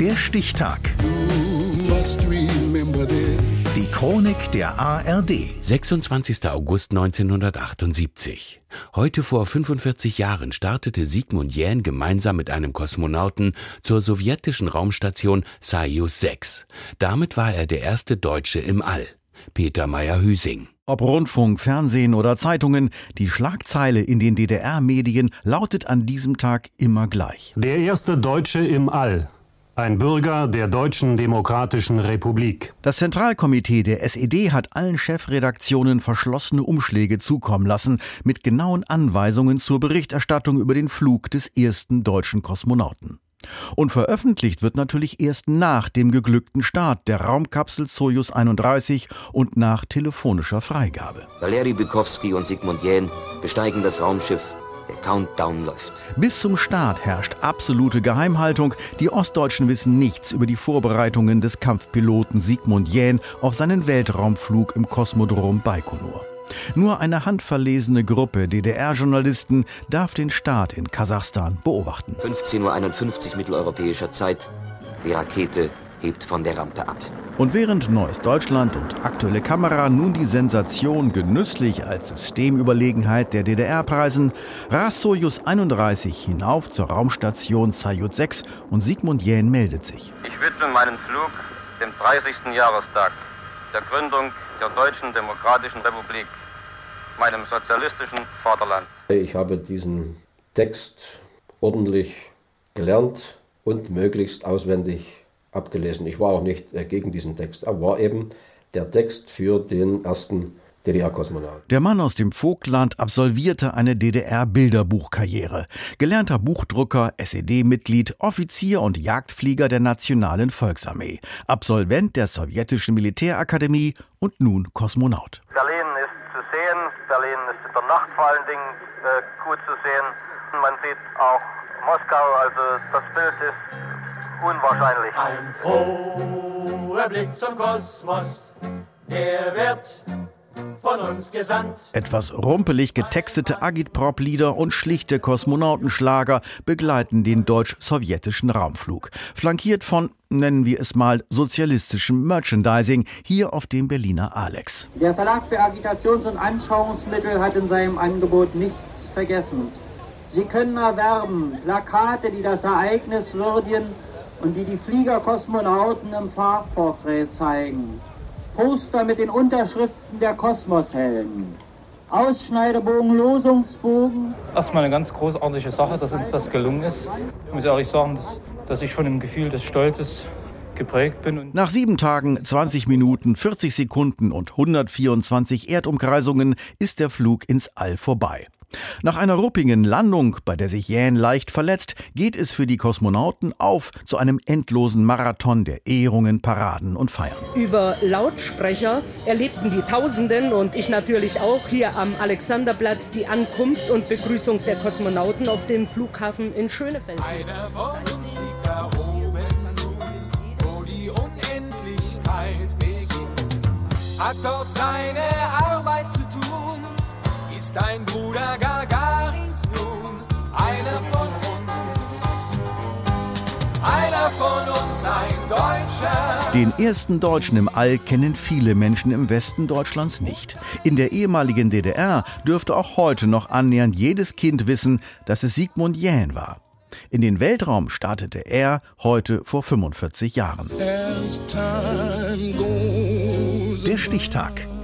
Der Stichtag. Die Chronik der ARD. 26. August 1978. Heute vor 45 Jahren startete Sigmund Jähn gemeinsam mit einem Kosmonauten zur sowjetischen Raumstation Soyuz 6. Damit war er der erste Deutsche im All. Peter Meyer-Hüsing. Ob Rundfunk, Fernsehen oder Zeitungen, die Schlagzeile in den DDR-Medien lautet an diesem Tag immer gleich. Der erste Deutsche im All. Ein Bürger der Deutschen Demokratischen Republik. Das Zentralkomitee der SED hat allen Chefredaktionen verschlossene Umschläge zukommen lassen mit genauen Anweisungen zur Berichterstattung über den Flug des ersten deutschen Kosmonauten. Und veröffentlicht wird natürlich erst nach dem geglückten Start der Raumkapsel Soyuz 31 und nach telefonischer Freigabe. Valeri Bukowski und Sigmund Jähn besteigen das Raumschiff. Countdown läuft. Bis zum Start herrscht absolute Geheimhaltung. Die Ostdeutschen wissen nichts über die Vorbereitungen des Kampfpiloten Sigmund Jähn auf seinen Weltraumflug im Kosmodrom Baikonur. Nur eine handverlesene Gruppe DDR-Journalisten darf den Start in Kasachstan beobachten. 15.51 Uhr mitteleuropäischer Zeit. Die Rakete hebt von der Rampe ab. Und während Neues Deutschland und aktuelle Kamera nun die Sensation genüsslich als Systemüberlegenheit der DDR preisen, rast Soyuz 31 hinauf zur Raumstation Soyuz 6 und Sigmund Jähn meldet sich. Ich widme meinen Flug dem 30. Jahrestag der Gründung der Deutschen Demokratischen Republik, meinem sozialistischen Vaterland. Ich habe diesen Text ordentlich gelernt und möglichst auswendig abgelesen. Ich war auch nicht äh, gegen diesen Text. Er war eben der Text für den ersten DDR-Kosmonaut. Der Mann aus dem Vogtland absolvierte eine DDR-Bilderbuchkarriere. Gelernter Buchdrucker, SED-Mitglied, Offizier und Jagdflieger der Nationalen Volksarmee. Absolvent der sowjetischen Militärakademie und nun Kosmonaut. Berlin ist zu sehen. Berlin ist in der Nacht vor allen Dingen äh, gut zu sehen. Man sieht auch Moskau. Also das Bild ist unwahrscheinlich. Ein froher Blick zum Kosmos, der wird von uns gesandt. Etwas rumpelig getextete Agitprop-Lieder und schlichte Kosmonautenschlager begleiten den deutsch-sowjetischen Raumflug. Flankiert von, nennen wir es mal, sozialistischem Merchandising hier auf dem Berliner Alex. Der Verlag für Agitations- und Anschauungsmittel hat in seinem Angebot nichts vergessen. Sie können erwerben Plakate, die das Ereignis würdigen und die die Fliegerkosmonauten im Fahrporträt zeigen. Poster mit den Unterschriften der Kosmoshelden. Ausschneidebogen, Losungsbogen. Erstmal eine ganz großartige Sache, dass uns das gelungen ist. Ich muss ehrlich sagen, dass, dass ich schon im Gefühl des Stolzes geprägt bin. Nach sieben Tagen, 20 Minuten, 40 Sekunden und 124 Erdumkreisungen ist der Flug ins All vorbei. Nach einer ruppigen Landung, bei der sich Jähn leicht verletzt, geht es für die Kosmonauten auf zu einem endlosen Marathon der Ehrungen, Paraden und Feiern. Über Lautsprecher erlebten die Tausenden und ich natürlich auch hier am Alexanderplatz die Ankunft und Begrüßung der Kosmonauten auf dem Flughafen in Schönefeld. Einer von uns fliegt da oben wo die Unendlichkeit beginnt, hat dort seine ist dein Bruder Gagarins nun einer von uns. Einer von uns, ein Deutscher. Den ersten Deutschen im All kennen viele Menschen im Westen Deutschlands nicht. In der ehemaligen DDR dürfte auch heute noch annähernd jedes Kind wissen, dass es Sigmund Jähn war. In den Weltraum startete er heute vor 45 Jahren. Der Stichtag.